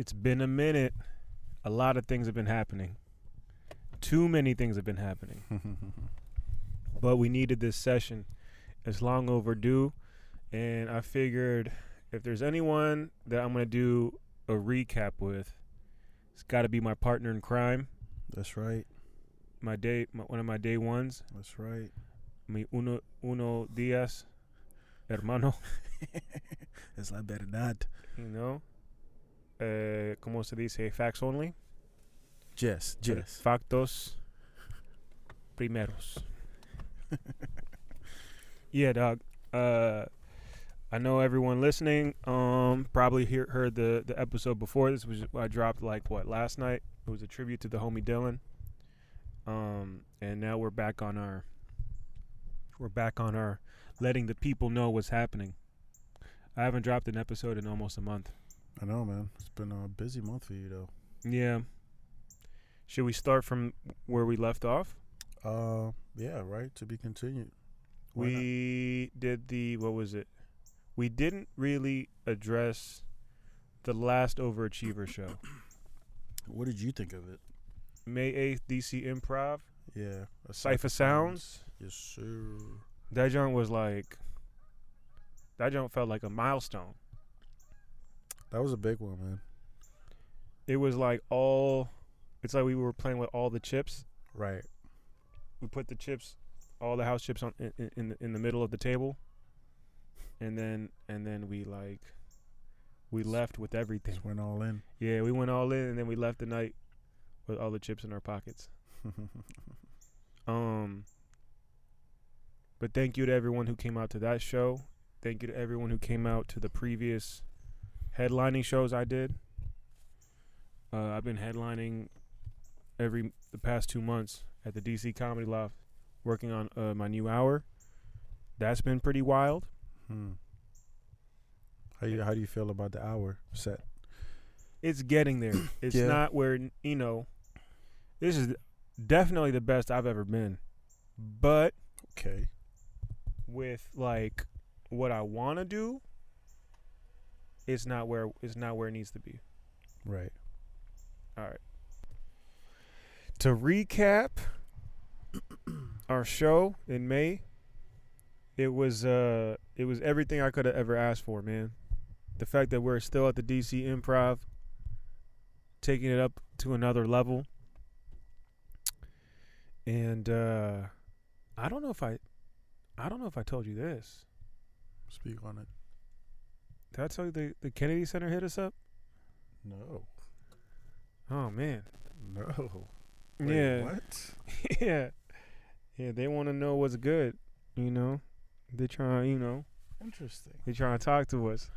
It's been a minute. A lot of things have been happening. Too many things have been happening. but we needed this session. It's long overdue. And I figured if there's anyone that I'm going to do a recap with, it's got to be my partner in crime, That's right. my day, my, one of my day ones, That's right. mi uno, uno días, hermano, it's la verdad. you know. Uh, ¿Cómo se dice? Facts only. Yes, yes. Factos primeros. yeah, dog. Uh, I know everyone listening um probably hear, heard the the episode before this was I dropped like what last night. It was a tribute to the homie Dylan. Um, and now we're back on our we're back on our letting the people know what's happening. I haven't dropped an episode in almost a month. I know, man. It's been a busy month for you, though. Yeah. Should we start from where we left off? Uh, yeah, right. To be continued. Why not? we did the what was it? We didn't really address the last overachiever show. What did you think of it? May eighth, DC Improv, Yeah. a Cipha Sounds. Yes, sir. That joint was like that joint felt like a milestone. That was a big one, man. It was like all it's like we were playing with all the chips. Right. We put the chips, all the house chips on in, in, the in the middle of the table. And then and then we like we left with everything. Just went all in. Yeah, we went all in and then we left the night with all the chips in our pockets. Um but thank you to everyone who came out to that show. Thank you to everyone who came out to the previous headlining shows I did. Uh, I've been headlining every the past two months at the DC Comedy Loft, working on uh, my new hour. That's been pretty wild. hmm. How you How do you feel about the hour set? It's getting there. It's Yeah. not where you know. This is definitely the best I've ever been, but Okay. with like what I want to do, it's not where it's not where it needs to be. Right. All right. To recap our show in May, it was uh it was everything I could have ever asked for, man. The fact that we're still at the DC Improv, taking it up to another level. And uh I don't know if I I don't know if I told you this. Speak on it. Did I tell you the, the Kennedy Center hit us up? No. Oh man. No. Wait, yeah. What? yeah. Yeah, they want to know what's good, you know. They trying, you know, Interesting. they trying to talk to us.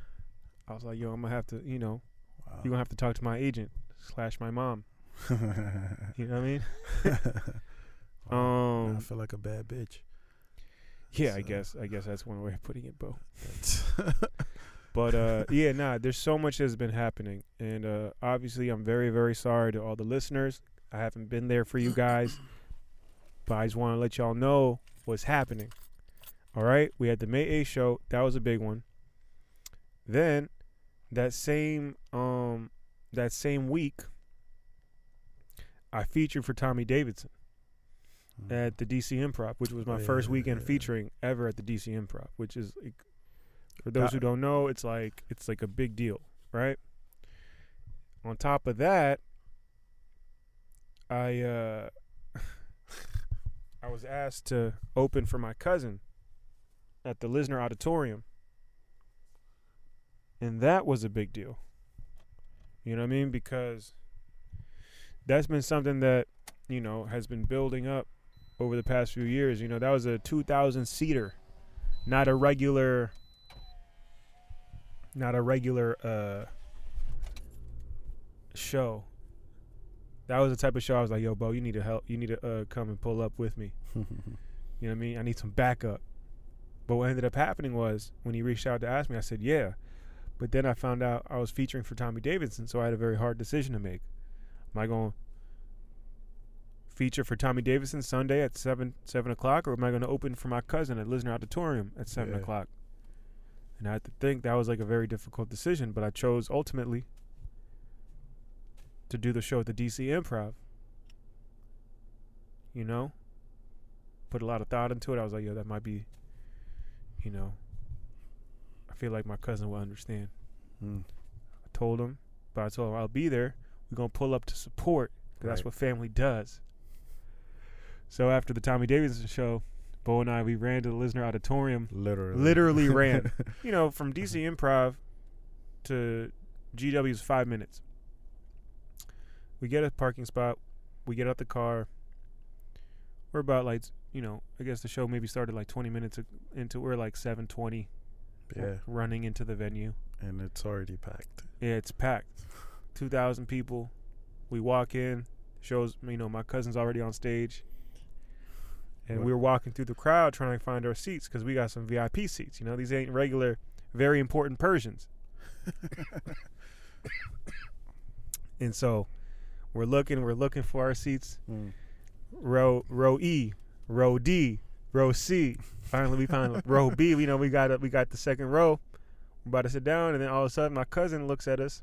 I was like, yo, I'm gonna have to, you know, Wow. you gonna have to talk to my agent slash my mom. You know what I mean? Wow. Um, I feel like a bad bitch. yeah, I guess, I guess that's one way of putting it, Bo. But uh, yeah, nah, there's so much that's been happening, and uh, obviously, I'm very, very sorry to all the listeners. I haven't been there for you guys, but I just want to let y'all know what's happening. All right, we had the May 8th show. That was a big one. Then that same um that same week, I featured for Tommy Davidson at the DC Improv, which was my Oh, yeah, first yeah, weekend yeah. featuring ever at the DC Improv, which is for those who don't know, it's like it's like a big deal, right? On top of that, I uh I was asked to open for my cousin at the Lisner Auditorium. And that was a big deal. You know what I mean? Because that's been something that, you know, has been building up over the past few years. You know, that was a 2,000 seater, not a regular, not a regular uh, show. That was the type of show I was like, "Yo, Bo, you need to help. You need to uh, come and pull up with me." You know what I mean? I need some backup. But what ended up happening was when he reached out to ask me, I said, "Yeah." But then I found out I was featuring for Tommy Davidson, so I had a very hard decision to make. Am I going to feature for Tommy Davidson Sunday at seven seven o'clock, or am I going to open for my cousin at Lisner Auditorium at seven Yeah. o'clock? And I had to think that was like a very difficult decision, but I chose ultimately to do the show at the DC Improv. You know, put a lot of thought into it. I was like, yo, that might be, you know, I feel like my cousin will understand. Mm. I told him, but I told him I'll be there. We're gonna pull up to support because that's what family does. So after the Tommy Davidson show, Bo and I we ran to the Lisner Auditorium. Literally. Literally ran. You know, from DC Improv to GW's five minutes. We get a parking spot. We get out the car. We're about like you know, I guess the show maybe started like 20 minutes into. We're like 7:20 Yeah, running into the venue. and it's already packed. Yeah, it's packed. 2,000 people. We walk in. Shows, you know, my cousin's already on stage. And we were walking through the crowd trying to find our seats because we got some VIP seats. You know, these ain't regular, very important Persians. And so we're looking, we're looking for our seats. Mm. Row, row E, row D, row C. Finally, we found row B. You know, we got it. We got the second row. We're about to sit down, and then all of a sudden, my cousin looks at us,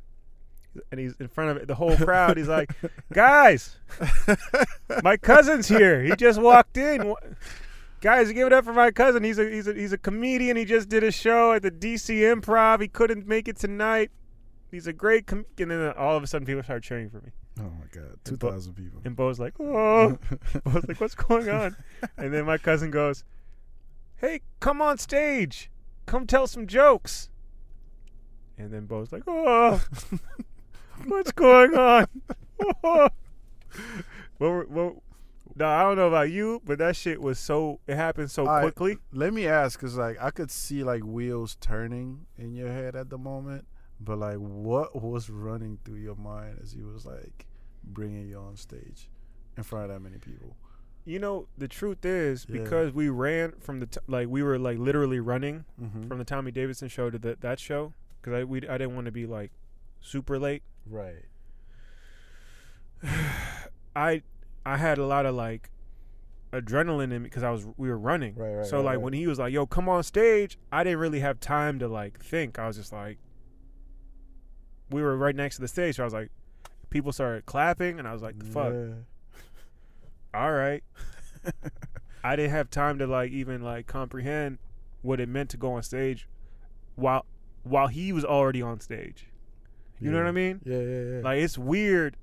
and he's in front of the whole crowd. He's like, "Guys, my cousin's here. He just walked in. Guys, give it up for my cousin. He's a he's a he's a comedian. He just did a show at the DC Improv. He couldn't make it tonight. He's a great com-. and then all of a sudden people start cheering for me. Oh my god, two thousand Bo- people. And Bo's like, "Oh." Was like, "What's going on?" And then my cousin goes, "Hey, come on stage, come tell some jokes." And then Bo's like, "Oh, what's going on?" what, were- what, no, I don't know about you, but that shit was so. It happened so I- quickly. Let me ask, cause like I could see like wheels turning in your head at the moment, but like what was running through your mind as he was like bringing you on stage in front of that many people? You know, the truth is Yeah. because we ran from the t- like we were like literally running Mm-hmm. from the Tommy Davidson show to the, that show because I we I didn't want to be like super late. Right. I I had a lot of like adrenaline in me because I was we were running. Right, right, so right, like right. when he was like, "Yo, come on stage," I didn't really have time to like think. I was just like, we were right next to the stage, so I was like, people started clapping, and I was like, "The fuck, all right." I didn't have time to like even like comprehend what it meant to go on stage, while while he was already on stage. You know what I mean? Yeah, yeah, yeah. Like it's weird.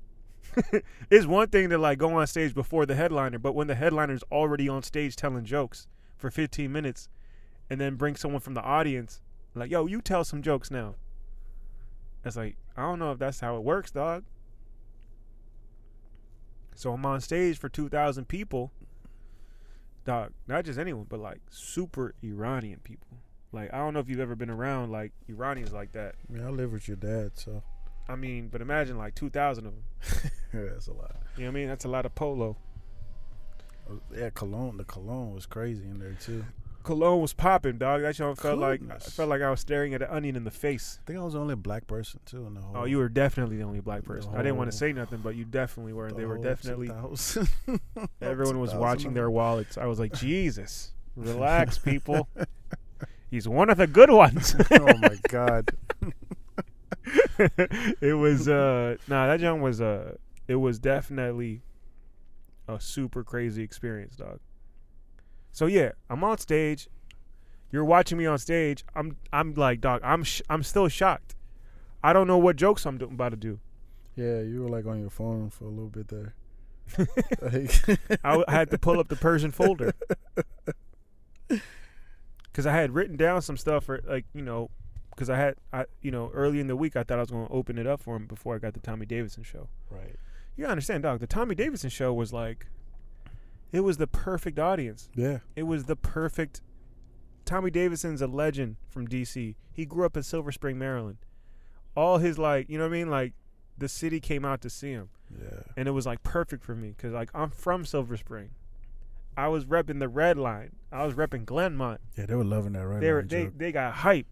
it's one thing to like go on stage before the headliner, but when the headliner's already on stage telling jokes for 15 minutes, and then bring someone from the audience, like, "Yo, you tell some jokes now." It's like I don't know if that's how it works, dog. So I'm on stage for 2,000 people, dog. Not just anyone, but like super Iranian people. Like I don't know if you've ever been around like Iranians like that. I mean, I live with your dad, so I mean, but imagine like 2,000 of them. yeah, that's a lot. You know what I mean? That's a lot of polo. Uh, Yeah, cologne. The cologne was crazy in there too. Cologne was popping, dog. That shit felt like I felt like I was staring at an onion in the face. I think I was the only black person too in the whole. Oh, you were definitely the only black person. I didn't want to say nothing, but you definitely were. the They were definitely. 2000. Everyone was watching their wallets. I was like, Jesus, relax, people. He's one of the good ones. oh my god. it was uh nah that junk was uh it was definitely a super crazy experience dog so yeah i'm on stage you're watching me on stage i'm i'm like dog i'm sh- i'm still shocked i don't know what jokes i'm do- about to do Yeah, you were like on your phone for a little bit there. Like- I, w- I had to pull up the persian folder because i had written down some stuff for like you know because i had i you know early in the week i thought i was going to open it up for him before i got the tommy davidson show right. You understand, dog. The Tommy Davidson show was like, it was the perfect audience. Yeah. It was the perfect. Tommy Davidson's a legend from DC. He grew up in Silver Spring, Maryland. All his like, you know what I mean? Like, the city came out to see him, Yeah. and it was like perfect for me because like I'm from Silver Spring. I was repping the Red Line. I was repping Glenmont. Yeah, they were loving that right they were line they joke. they got hype.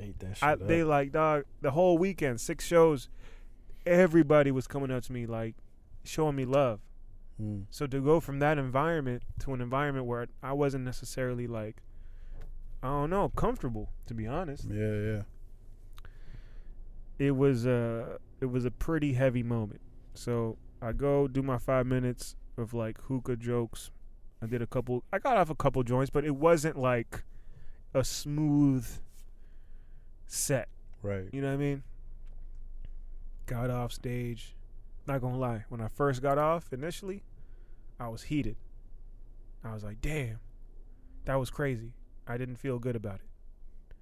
ate that shit I, they like dog the whole weekend, six shows. Everybody was coming up to me like, showing me love. Mm. So to go from that environment to an environment where I wasn't necessarily like, I don't know, comfortable to be honest. Yeah, yeah. it was uh it was a pretty heavy moment. So I go do my five minutes of like hookah jokes. I did a couple. I got off a couple joints, but it wasn't like a smooth set. Right. You know what I mean? Got off stage. Not gonna lie, when I first got off initially, I was heated. I was like, damn, that was crazy. I didn't feel good about it.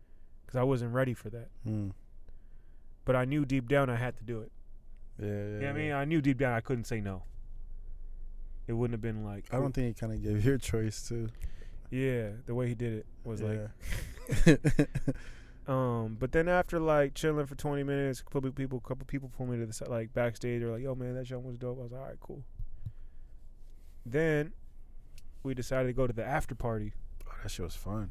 Because I wasn't ready for that. Mm. But I knew deep down I had to do it. Yeah, yeah. You know what I mean? yeah. I knew deep down I couldn't say no. It wouldn't have been like, I don't think he kind of gave you a choice too. yeah, the way he did it was like, Um, but then after like chilling for 20 minutes, a couple people, couple people pulled me to the side, like backstage. They're like, "Yo, man, that jump was dope." I was like, "All right, cool." Then we decided to go to the after party. oh, that shit was fun.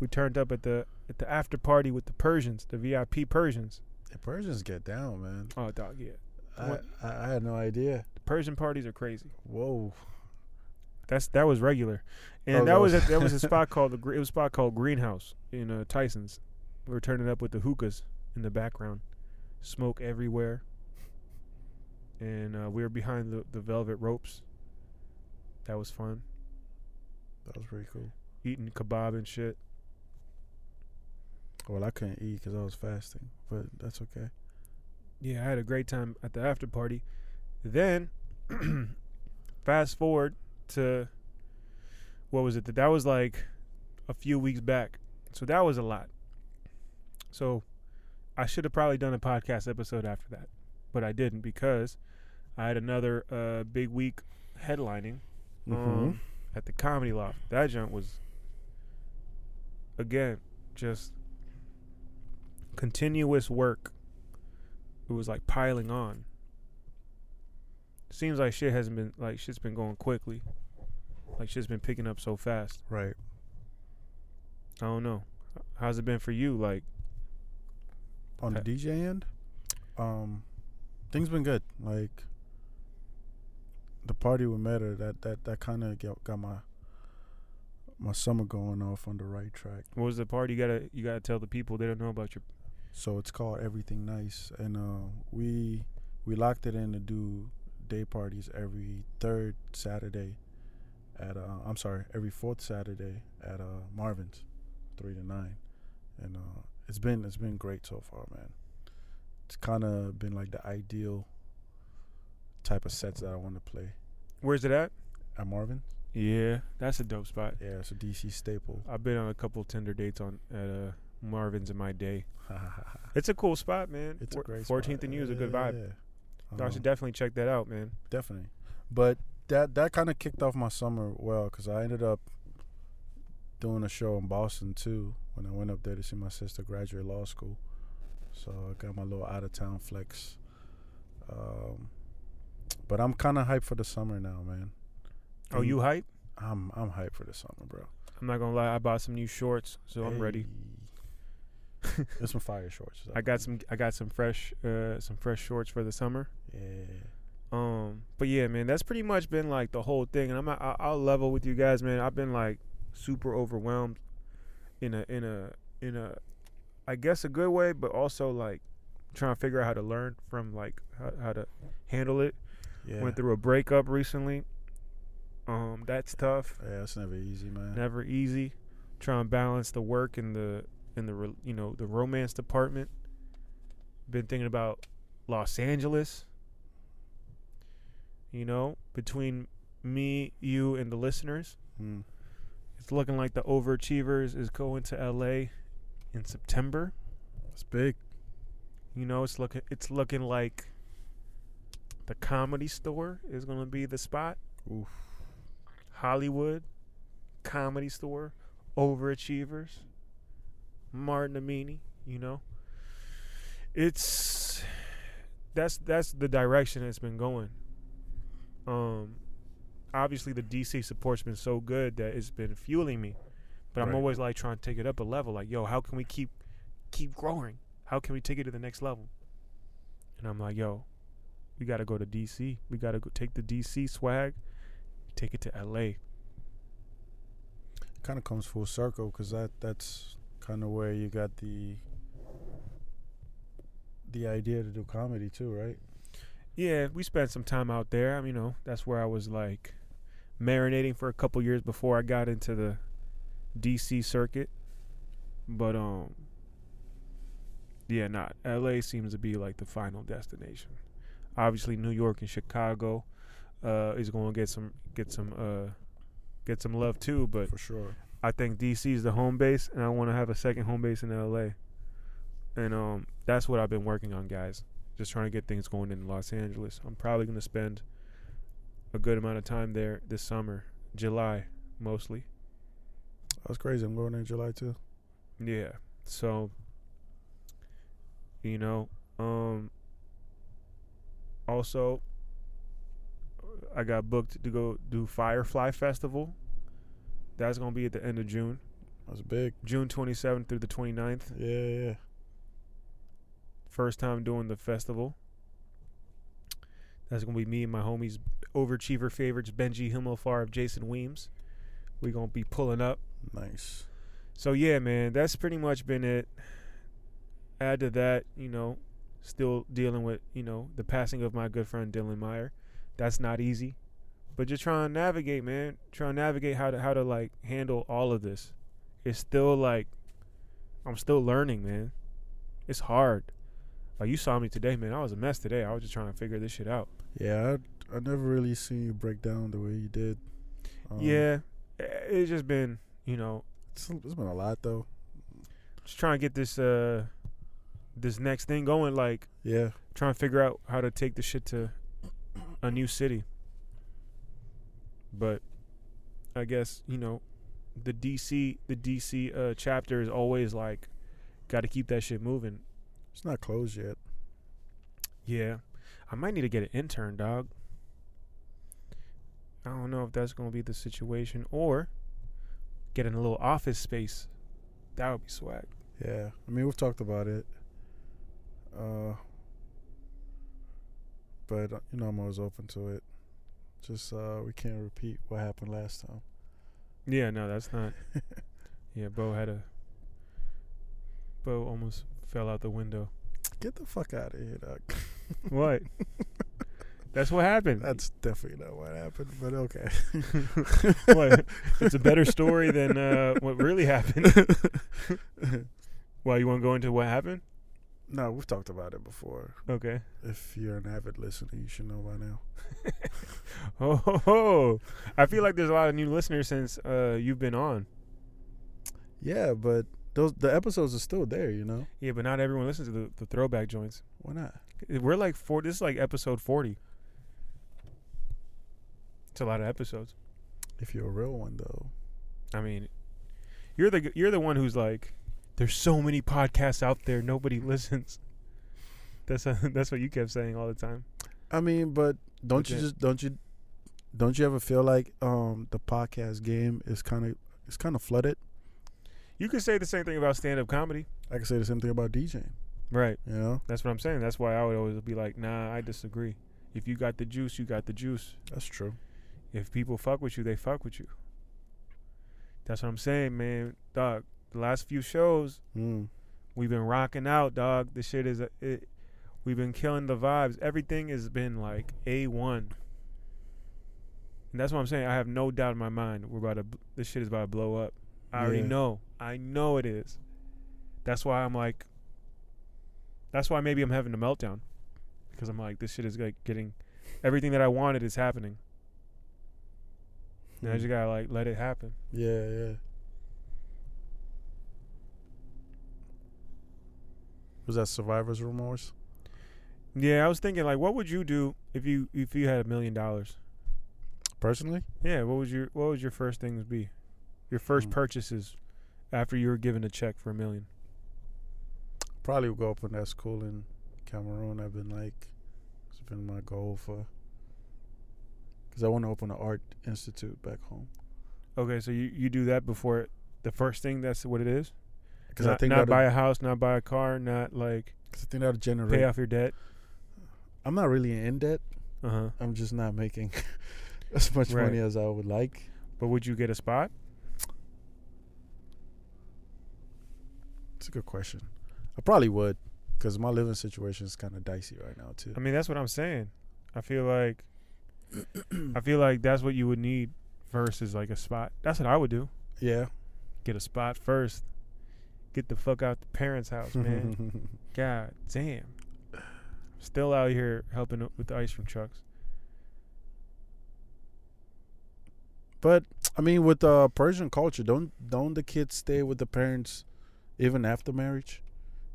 We turned up at the at the after party with the Persians, the VIP Persians. The Persians get down, man. Oh, dog, yeah. I, I, I had no idea. Persian parties are crazy. Whoa. That's that was regular, and Oh, that that was was- a, that was a spot called the it was a spot called Greenhouse in uh, Tyson's. We were turning up with the hookahs in the background, smoke everywhere, and uh, we were behind the the velvet ropes. That was fun. That was pretty cool. Eating kebab and shit. Well, I couldn't eat because I was fasting, but that's okay. Yeah, I had a great time at the after party. Then, fast forward to what was it? That that was like a few weeks back. So that was a lot. So I should have probably done a podcast episode after that, but I didn't because I had another uh, big week headlining um, at the Comedy Loft. That jump was again just continuous work. It was like piling on. Seems like shit hasn't been like shit's been going quickly. Like shit's been picking up so fast. Right. I don't know. How's it been for you? Like On the DJ end, um, things been good. Like the party with Meta, that that that kind of got, got my my summer going off on the right track. what was the party? You gotta you gotta tell the people they don't know about your So it's called Everything Nice, and uh, we we locked it in to do day parties every third Saturday at uh, I'm sorry, every fourth Saturday at uh, Marvin's, three to nine, and uh, it's been it's been great so far, man. It's kind of been like the ideal type of sets that I want to play Where's it at? at Marvin. Yeah, that's a dope spot. Yeah, it's a DC staple. I've been on a couple Tinder dates on at uh, Marvin's in my day. It's a cool spot, man. it's a great 14th spot. and U is a good vibe. yeah. I Um, should definitely check that out, man. definitely. But that that kind of kicked off my summer well because I ended up doing a show in Boston too when I went up there to see my sister graduate law school. So I got my little out of town flex. Um, but I'm kind of hyped for the summer now, man. Oh, you hype? I'm I'm hyped for the summer, bro. I'm not gonna lie. I bought some new shorts, so I'm ready. There's some fire shorts. I got some. I got some fresh, uh, some fresh shorts for the summer. Yeah. Um, but yeah, man, that's pretty much been like the whole thing. And I'm, I, I'll level with you guys, man. I've been like super overwhelmed, in a, in a, in a, I guess a good way, but also like trying to figure out how to learn from like how, how to handle it. Yeah. Went through a breakup recently. Um, that's tough. yeah, it's never easy, man. Never easy. Try and balance the work and the and the you know the romance department. Been thinking about Los Angeles. You know, between me, you, and the listeners, Mm. it's looking like the Overachievers is going to L.A. in September. It's big. You know, it's looking it's looking like the Comedy Store is going to be the spot. Oof. Hollywood, Comedy Store, Overachievers, Martin Amini, you know. It's that's that's the direction it's been going. Um obviously the DC support's been so good that it's been fueling me. But I'm always like trying to take it up a level like, yo, how can we keep keep growing? How can we take it to the next level? And I'm like, yo, we got to go to DC. We got to go take the DC swag take it to LA. It kind of comes full circle because that that's kind of where you got the the idea to do comedy too, right? Yeah, we spent some time out there. I mean, you know, that's where I was like marinating for a couple years before I got into the DC circuit. But um yeah, not LA seems to be like the final destination. Obviously New York and Chicago uh is going to get some get some uh get some love too, but For sure. I think DC is the home base, and I want to have a second home base in LA. And um, that's what I've been working on, guys. Just trying to get things going in Los Angeles. I'm probably going to spend a good amount of time there this summer, July mostly. That's crazy. I'm going in July too. Yeah. So, you know, um, also, I got booked to go do Firefly Festival. That's going to be at the end of June, That's big. June 27th through the 29th. Yeah, yeah. First time doing the festival. That's gonna be me and my homies, overachiever favorites Benji Himmelfarb, Jason Weems. We gonna be pulling up. Nice. So yeah, man, that's pretty much been it. Add to that, you know, still dealing with you know the passing of my good friend Dylan Meyer. That's not easy, but just trying to navigate, man. Trying to navigate how to how to like handle all of this. It's still like I'm still learning, man. It's hard. Like you saw me today, man. I was a mess today. I was just trying to figure this shit out. Yeah, I I never really seen you break down the way you did. Um, yeah, it's just been you know it's, it's been a lot though. just trying to get this uh this next thing going. Like Yeah, trying to figure out how to take the shit to a new city. But I guess you know the DC the DC uh, chapter is always like got to keep that shit moving. it's not closed yet. Yeah, I might need to get an intern, dog. I don't know if that's gonna be the situation or get in a little office space. That would be swag. Yeah, I mean we've talked about it. Uh, but uh, you know I'm always open to it. Just uh, we can't repeat what happened last time. Yeah, no, that's not. yeah, Bo had a. Bo almost fell out the window. Get the fuck out of here, dog. What? That's what happened. That's definitely not what happened. But okay. what? It's a better story than uh, what really happened. Why you want to go into what happened? No, we've talked about it before. Okay. If you're an avid listener, you should know by now. Oh, ho, ho. I feel like there's a lot of new listeners since uh, you've been on. Yeah, but those the episodes are still there. You know Yeah, but not everyone listens to the, the throwback joints. why not? We're like four. This is like episode forty. It's a lot of episodes. If you're a real one, though. I mean, you're the you're the one who's like, there's so many podcasts out there, nobody listens. That's a, that's what you kept saying all the time. I mean, but don't But you just don't you don't you ever feel like um the podcast game is kind of it's kind of flooded? You could say the same thing about stand up comedy, I can say the same thing about DJing. right? You know, That's what I'm saying. That's why I would always be like, nah, I disagree. If you got the juice, you got the juice. that's true. If people fuck with you, they fuck with you. That's what I'm saying, man. Dog, the last few shows, Mm. we've been rocking out, dog. The shit is, it, we've been killing the vibes. Everything has been like A1. And that's what I'm saying. I have no doubt in my mind we're about to, bl- this shit is about to blow up. I already know. I know it is. That's why I'm like, that's why maybe I'm having a meltdown. Because I'm like, this shit is like getting, everything that I wanted is happening. And I just gotta like let it happen. Yeah, yeah. Was that survivor's remorse? Yeah, I was thinking like, what would you do if you if you had a million dollars? Personally, Yeah, what would your what would your first things be? Your first Hmm. purchases after you were given a check for a million. probably would go up in that school in Cameroon. I've been like, it's been my goal for. Because I want to open an art institute back home. Okay, so you, you do that before the first thing. That's what it is. Because I think not buy a house, not buy a car, not like. Because I think that'll generate. pay off your debt. I'm not really in debt. Uh huh. I'm just not making as much Right. money as I would like. But would you get a spot? It's a good question. I probably would, because my living situation is kind of dicey right now too. I mean, that's what I'm saying. I feel like I feel like that's what you would need versus like a spot. That's what I would do. Yeah. Get a spot first. Get the fuck out the parents' house, man. God damn. Still out here helping with the ice cream trucks. but I mean, with uh, Persian culture, don't don't the kids stay with the parents even after marriage?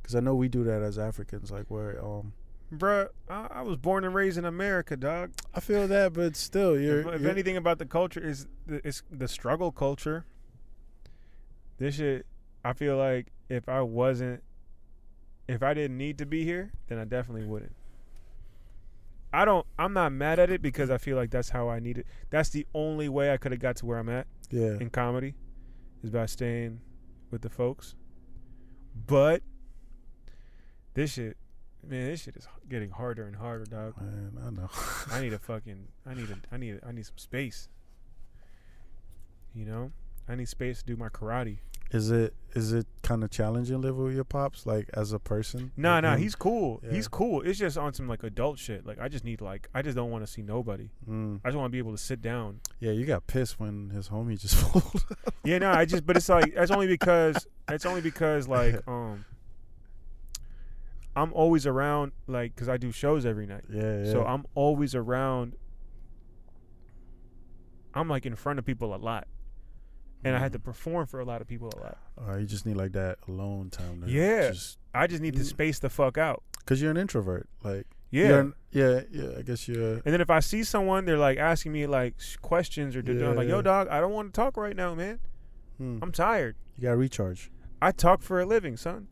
Because I know we do that as Africans. Like where um, Bruh, I, I was born and raised in America, dog. I feel that, but still, you're. if, if you're- anything about the culture is the, is the struggle culture. This shit, I feel like if I wasn't, if I didn't need to be here, then I definitely wouldn't. I don't. I'm not mad at it because I feel like that's how I need it. That's the only way I could have got to where I'm at yeah. in comedy, is by staying with the folks. But this shit, man, this shit is getting harder and harder, dog. Man, I know. I need a fucking I need a I need a, I need some space. You know? I need space to do my karate. Is it is it kind of challenging living with your pops, like as a person? Nah, Like nah, he's cool. Yeah. He's cool. It's just on some like adult shit. Like I just need like I just don't want to see nobody. Mm. I just want to be able to sit down. Yeah, you got pissed when his homie just pulled. Yeah, no, I just but it's like that's only because it's only because like um I'm always around like cuz I do shows every night. yeah, yeah. So I'm always around. I'm like in front of people a lot, and I had to Mm. perform for a lot of people a lot. Uh, you just need like that alone time. Yeah. Just I just need to Mm. space the fuck out. because you're an introvert. Like. Yeah. An- yeah. Yeah. I guess you're. and then if I see someone, they're like asking me like questions or Yeah, I'm like, "Yo, dog, I don't want to talk right now, man. Hmm. I'm tired. You got to recharge. I talk for a living, son."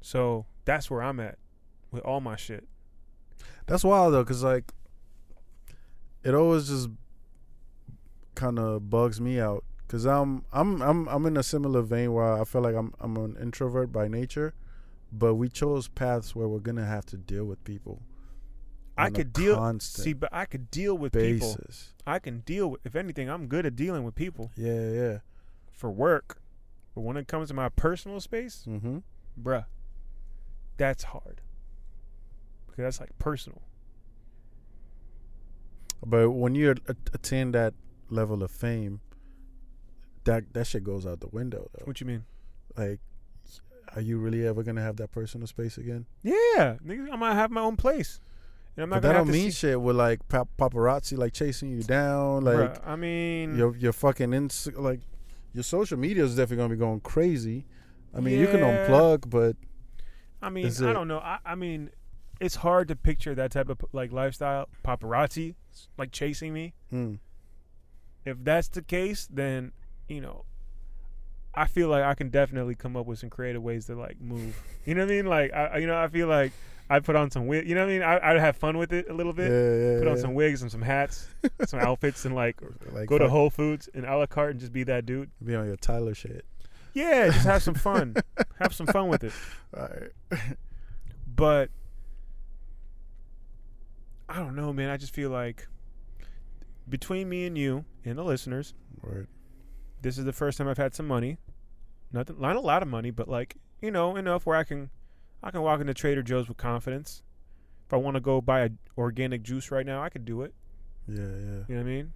So that's where I'm at with all my shit. That's wild though, cause like, it always just kind of bugs me out. Cause I'm I'm I'm I'm in a similar vein where I feel like I'm I'm an introvert by nature, but we chose paths where we're gonna have to deal with people. I could deal- See, but I could deal with people. I can deal with. If anything, I'm good at dealing with people Yeah, yeah. for work. But when it comes to my personal space, Mm-hmm. bruh, that's hard. Because that's like personal. But when you at- attain that level of fame, that that shit goes out the window though. What you mean? Like, are you really ever gonna have that personal space again? Yeah, nigga, I might have my own place, and I'm not But that don't mean see, shit with like pap- paparazzi like chasing you down. Like Bruh, I mean, your your fucking ins like your social media is definitely gonna be going crazy. I mean, you can unplug, but I mean, I don't know. I, I mean, it's hard to picture that type of like lifestyle, paparazzi, like chasing me. mm, If that's the case, then you know, I feel like I can definitely come up with some creative ways to like move. You know what I mean? Like, I, you know, I feel like I put on some wig. You know what I mean? I, I'd have fun with it a little bit. yeah, Put on yeah. some wigs and some hats, some outfits, and like like go to Whole Foods and a la carte and just be that dude. be on your Tyler shit. Yeah, just have some fun. have some fun with it. All right. But I don't know, man. I just feel like between me and you and the listeners, Word. this is the first time I've had some money. Nothing, not a lot of money, but like you know, enough where I can, I can walk into Trader Joe's with confidence. If I want to go buy a organic juice right now, I could do it. Yeah, yeah. You know what I mean?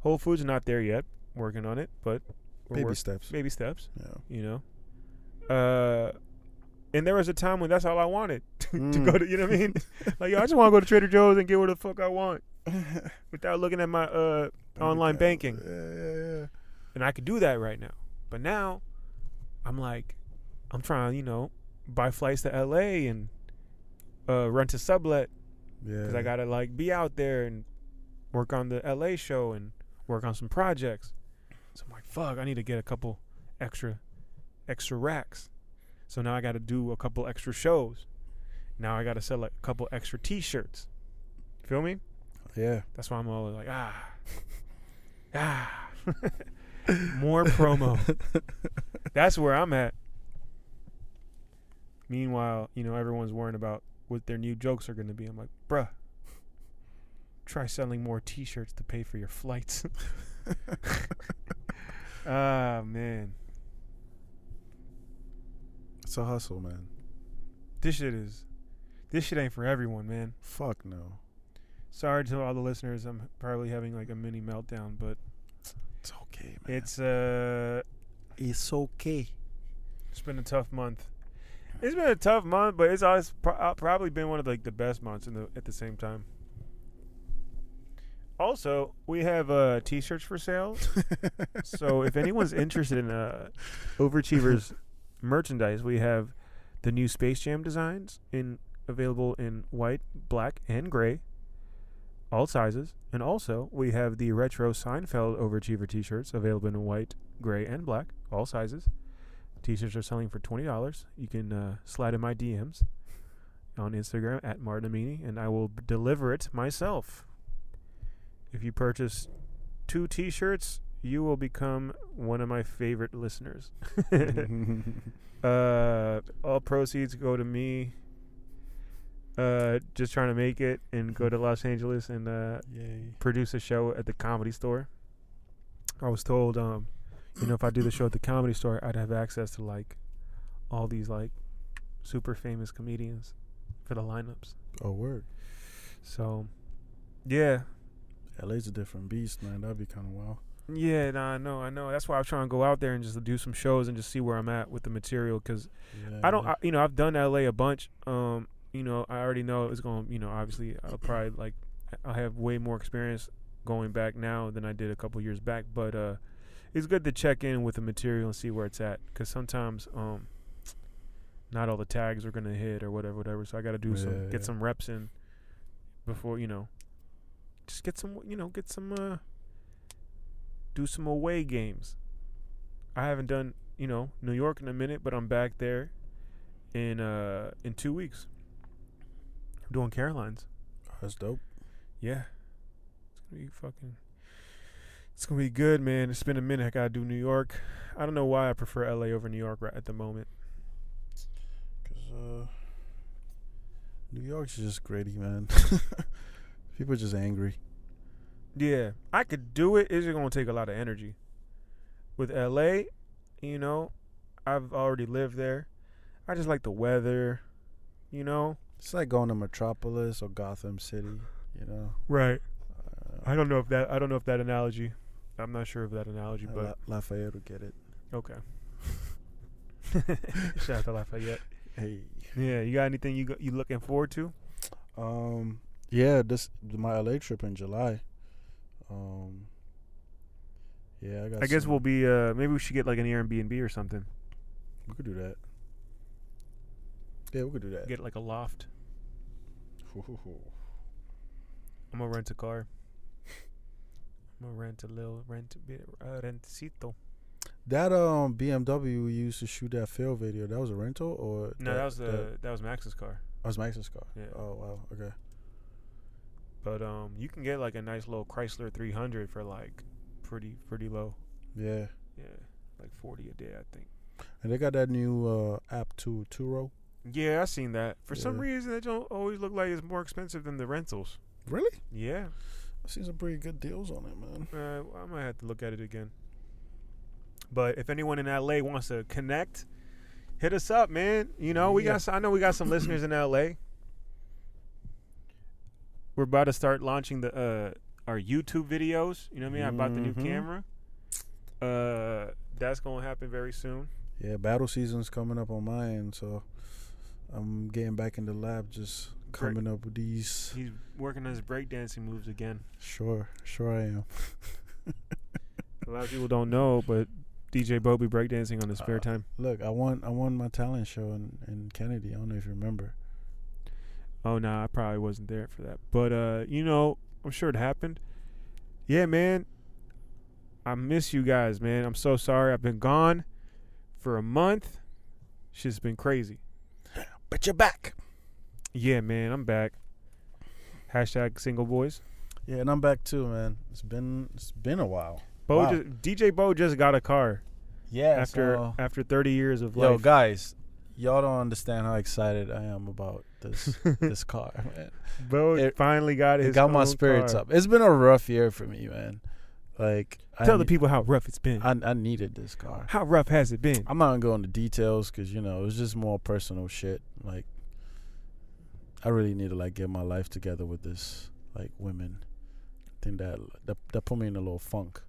Whole Foods not there yet. Working on it, but Baby work- steps. baby steps. Yeah. You know. Uh, and there was a time when that's all I wanted to Mm. go to. You know what I mean? like, yo, I just want to go to Trader Joe's and get what the fuck I want without looking at my uh. Online banking. Yeah, yeah, yeah. And I could do that right now. But now, I'm like, I'm trying, you know, buy flights to LA and uh, rent a sublet Yeah. because I gotta like be out there and work on the LA show and work on some projects. So I'm like, fuck, I need to get a couple extra, extra racks. So now I got to do a couple extra shows. Now I got to sell like a couple extra T-shirts. Feel me? Yeah. That's why I'm always like, ah, ah, more promo. That's where I'm at. Meanwhile, you know, everyone's worrying about what their new jokes are going to be. I'm like, bruh, try selling more T-shirts to pay for your flights. ah, man. It's a hustle, man. This shit is. This shit ain't for everyone, man. Fuck no. Sorry to all the listeners. I'm probably having like a mini meltdown, but It's okay, man. it's uh, it's okay. it's been a tough month. It's been a tough month, but it's always pro- uh, probably been one of like the best months in the at the same time. Also, we have uh t-shirts for sale. so if anyone's interested in uh Overachievers merchandise, we have the new Space Jam designs in available in white, black, and gray, all sizes. And also, we have the retro Seinfeld Overachiever t-shirts available in white, gray, and black, all sizes. T-shirts are selling for twenty dollars. You can uh, slide in my DMs on Instagram at Martin Amini, and I will b- deliver it myself. If you purchase two T-shirts, you will become one of my favorite listeners. uh, all proceeds go to me. Uh, just trying to make it and go to Los Angeles and uh, produce a show at the comedy store. I was told, um, you know, if I do the show at the comedy store, I'd have access to like all these like super famous comedians for the lineups. Oh, word. So, yeah, LA's a different beast, man. That'd be kind of wild. yeah, nah, I know, I know. That's why I was trying to go out there and just do some shows and just see where I'm at with the material because Yeah, I don't. I, you know, I've done LA a bunch. Um, you know, I already know it's going. to You know, obviously, I'll probably like, I have way more experience going back now than I did a couple years back. But uh, it's good to check in with the material and see where it's at because sometimes, um, not all the tags are gonna hit or whatever, whatever. So I got to do some, Yeah. get some reps in before you know, just get some, you know, get some, uh, do some away games. I haven't done, you know, New York in a minute, but I'm back there in uh in two weeks. Doing Carolines. That's dope. Yeah. It's gonna be fucking It's gonna be good, man. It's been a minute. I gotta do New York. I don't know why I prefer LA over New York right at the moment. Cause uh, New York's just gritty, man. People are just angry. Yeah. I could do it. It's just gonna take a lot of energy. With LA, you know, I've already lived there. I just like the weather, you know? It's like going to Metropolis or Gotham City. You know. Right. Uh, I don't know if that I don't know if that analogy I'm not sure of that analogy, uh, but La- Lafayette will get it. okay. Shout out to Lafayette. Hey. Yeah, you got anything you go, you looking forward to? Um. Yeah. This my LA trip in July. Um. Yeah, I got. I guess we'll be uh maybe we should get like an Airbnb or something. We could do that. Yeah, we could do that. Get like a loft. I'm gonna rent a car. I'm gonna rent a little rent a bit uh, rentcito. That um BMW we used to shoot that fail video. That was a rental or No, that was the that was Max's car. that was Max's car. Yeah. Oh wow. Okay. But um you can get like a nice little Chrysler 300 for like pretty pretty low. Yeah. Yeah, like 40 a day, I think. And they got that new uh app too, Turo. Yeah, I seen that. For some reason, it don't always look like it's more expensive than the rentals. Really? Yeah, I seen some pretty good deals on it, man. uh, I might have to look at it again. But if anyone in LA wants to connect, hit us up, man. You know, we Yeah. got. I know we got some listeners in LA. We're about to start launching the uh, our YouTube videos. You know what I mean? I bought the new Mhm. camera. Uh, that's gonna happen very soon. Yeah, battle season's coming up on mine, so I'm getting back in the lab, just coming up with these. He's working on his breakdancing moves again. Sure, sure I am. A lot of people don't know, but DJ Bobby breakdancing on his spare Uh, time. Look, I won, I won my talent show in, in Kennedy. I don't know if you remember. Oh no, I probably wasn't there for that. But uh, you know, I'm sure it happened. Yeah, man. I miss you guys, man. I'm so sorry. I've been gone for a month. Shit's been crazy. But you're back. Yeah, man. I'm back. Hashtag single boys. Yeah, and I'm back too, man. It's been it's been a while. Bo Wow. just, DJ Bo just got a car Yeah. after after 30 years of yo, life. guys, y'all don't understand how excited I am about this this car, man. Bo it- finally got his It got my spirits car. up. It's been a rough year for me, man. Like, I Tell the people how rough it's been. I I needed this car. how rough has it been? I'm not gonna go into details because you know it was just more personal shit. Like, I really need to like get my life together with this like women. I think that that that put me in a little funk.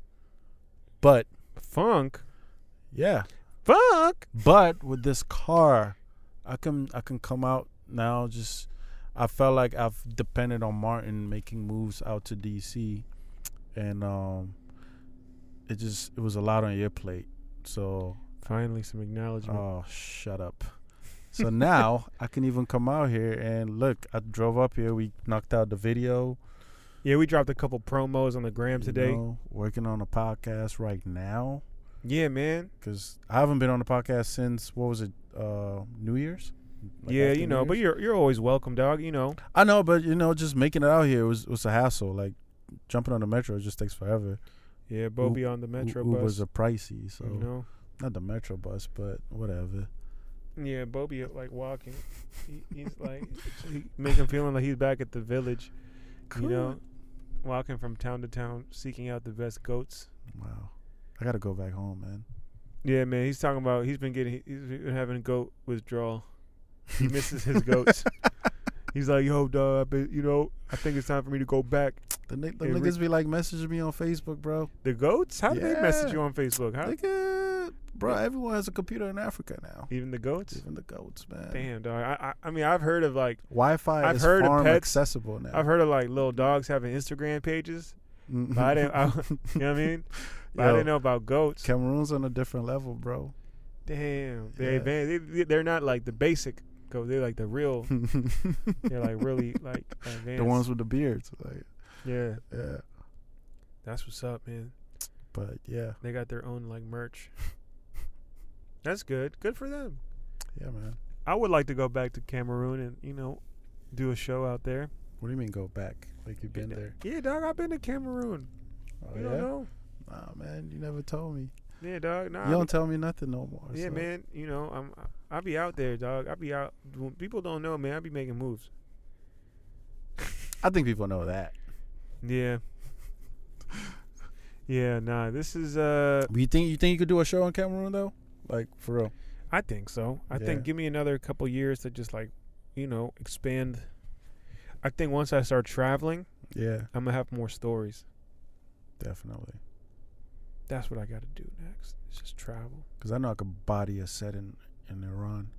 But Funk. yeah, Funk. but with this car, I can I can come out now. Just I felt like I've depended on Martin making moves out to DC, and um, it just it was a lot on your plate. So Finally, some acknowledgement. Oh, shut up. So now I can even come out here and look. I drove up here. We knocked out the video. yeah, we dropped a couple promos on the gram you today. know, working on a podcast right now Yeah, man. because I haven't been on the podcast since what was it? Uh, New Year's. Like yeah, you know, but you're you're always welcome, dog. You know. I know, but you know, just making it out here was was a hassle. Like jumping on the metro just takes forever. Yeah, Bobby on the metro U- Ubers bus. are pricey, so you know. not the metro bus, but whatever. Yeah, Bobby like walking. He, he's like he make him feeling like he's back at the village. You know, walking from town to town, seeking out the best goats. Wow. I gotta go back home, man. Yeah, man. He's talking about he's been getting he's been having goat withdrawal. He misses his goats. He's like, yo, dog. You know, I think it's time for me to go back. The, ni- the Hey, niggas be like messaging me on Facebook, bro. The goats? How do they message you on Facebook? Nigga, bro, everyone has a computer in Africa now. Even the goats? Even the goats, man. Damn, dog. I, I I mean, I've heard of like Wi-Fi I've is heard of pets. accessible now. I've heard of like little dogs having Instagram pages, mm-hmm. but I didn't. I, you know what I mean? But I didn't know about goats. Cameroon's on a different level, bro. Damn, they Yeah. They, they're not like the basic goat. They're like the real. They're like really like advanced. the ones with the beards, like Yeah, yeah. that's what's up, man. But yeah, They got their own like merch. That's good. Good for them. yeah, man. I would like to go back to Cameroon and you know do a show out there. What do you mean go back? Like you've been there? Yeah, dog. I've been to Cameroon. Oh you yeah. don't know? Nah, man, you never told me. Yeah, dog. Nah, you don't be- tell me nothing no more. yeah, so. man. You know, I'm. I be out there, dog. I'll be out. People don't know, man. I'll be making moves. I think people know that. Yeah. yeah. Nah. This is. Uh. You think you think you could do a show in Cameroon though? Like for real? I think so. I Yeah. think give me another couple years to just like, you know, expand. I think once I start traveling, Yeah, I'm gonna have more stories. definitely. That's what I got to do next. It's just travel. Cause I know I could body a set in in Iran.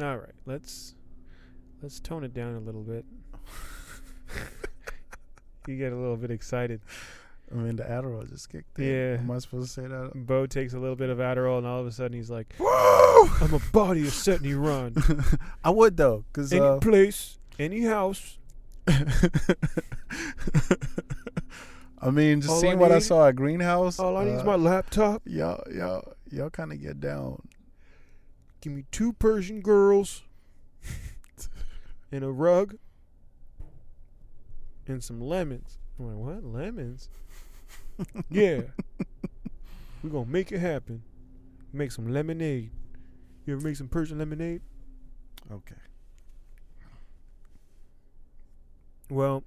All right, let's let's tone it down a little bit. you get a little bit excited. I mean, the Adderall just kicked in. Yeah. Am I supposed to say that? Bo takes a little bit of Adderall, and all of a sudden he's like, Whoa! "I'm a body a set Iran, I would though, cause any uh, place, any house." I mean, just All I seeing what I saw at Greenhouse. All I need is uh, my laptop. y'all, y'all, y'all kind of get down. Give me two Persian girls and a rug and some lemons. I'm like, what? Lemons? yeah. We're going to make it happen. Make some lemonade. You ever make some Persian lemonade? Okay. Well,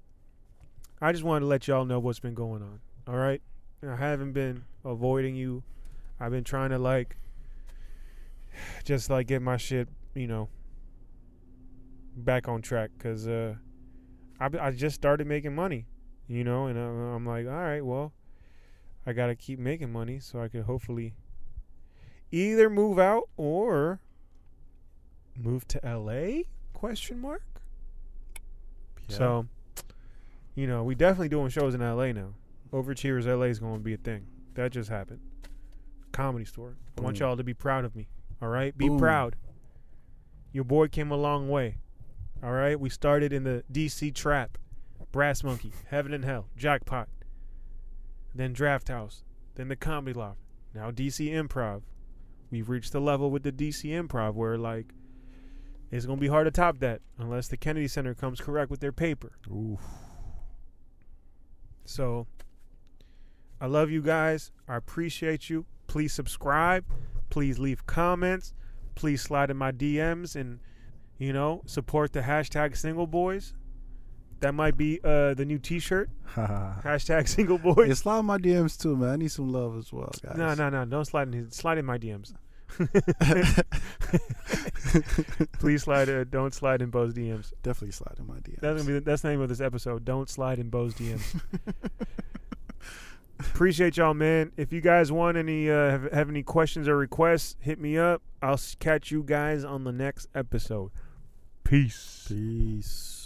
I just wanted to let y'all know what's been going on. All right? I haven't been avoiding you. I've been trying to, like, just, like, get my shit, you know, back on track because uh, I, I just started making money, you know, and I'm, I'm like, all right, well, I got to keep making money so I could hopefully either move out or move to LA? Question mark. Yeah. So, you know, we definitely doing shows in LA now. Overachievers LA is going to be a thing. That just happened. Comedy store. I want y'all to be proud of me. All right? Be Boom. proud. Your boy came a long way. All right? We started in the DC Trap, Brass Monkey, Heaven and Hell, Jackpot, then Draft House, then the Comedy Loft, now DC Improv. We've reached the level with the DC Improv where, like, it's to be hard to top that unless the Kennedy Center comes correct with their paper. Oof. So I love you guys. I appreciate you. Please subscribe. Please leave comments. Please slide in my DMs and, you know, support the hashtag single boys. That might be uh the new T-shirt. Hashtag single boys. Hey, slide my DMs too, man. I need some love as well, guys. No, no, no. Don't slide in. his- Slide in my DMs. Please slide. Uh, don't slide in Bo's DMs. Definitely slide in my DMs. That's gonna be. The, that's the name of this episode. Don't slide in Bo's DMs. Appreciate y'all, man. If you guys want any, uh, have, have any questions or requests, hit me up. I'll catch you guys on the next episode. Peace. Peace.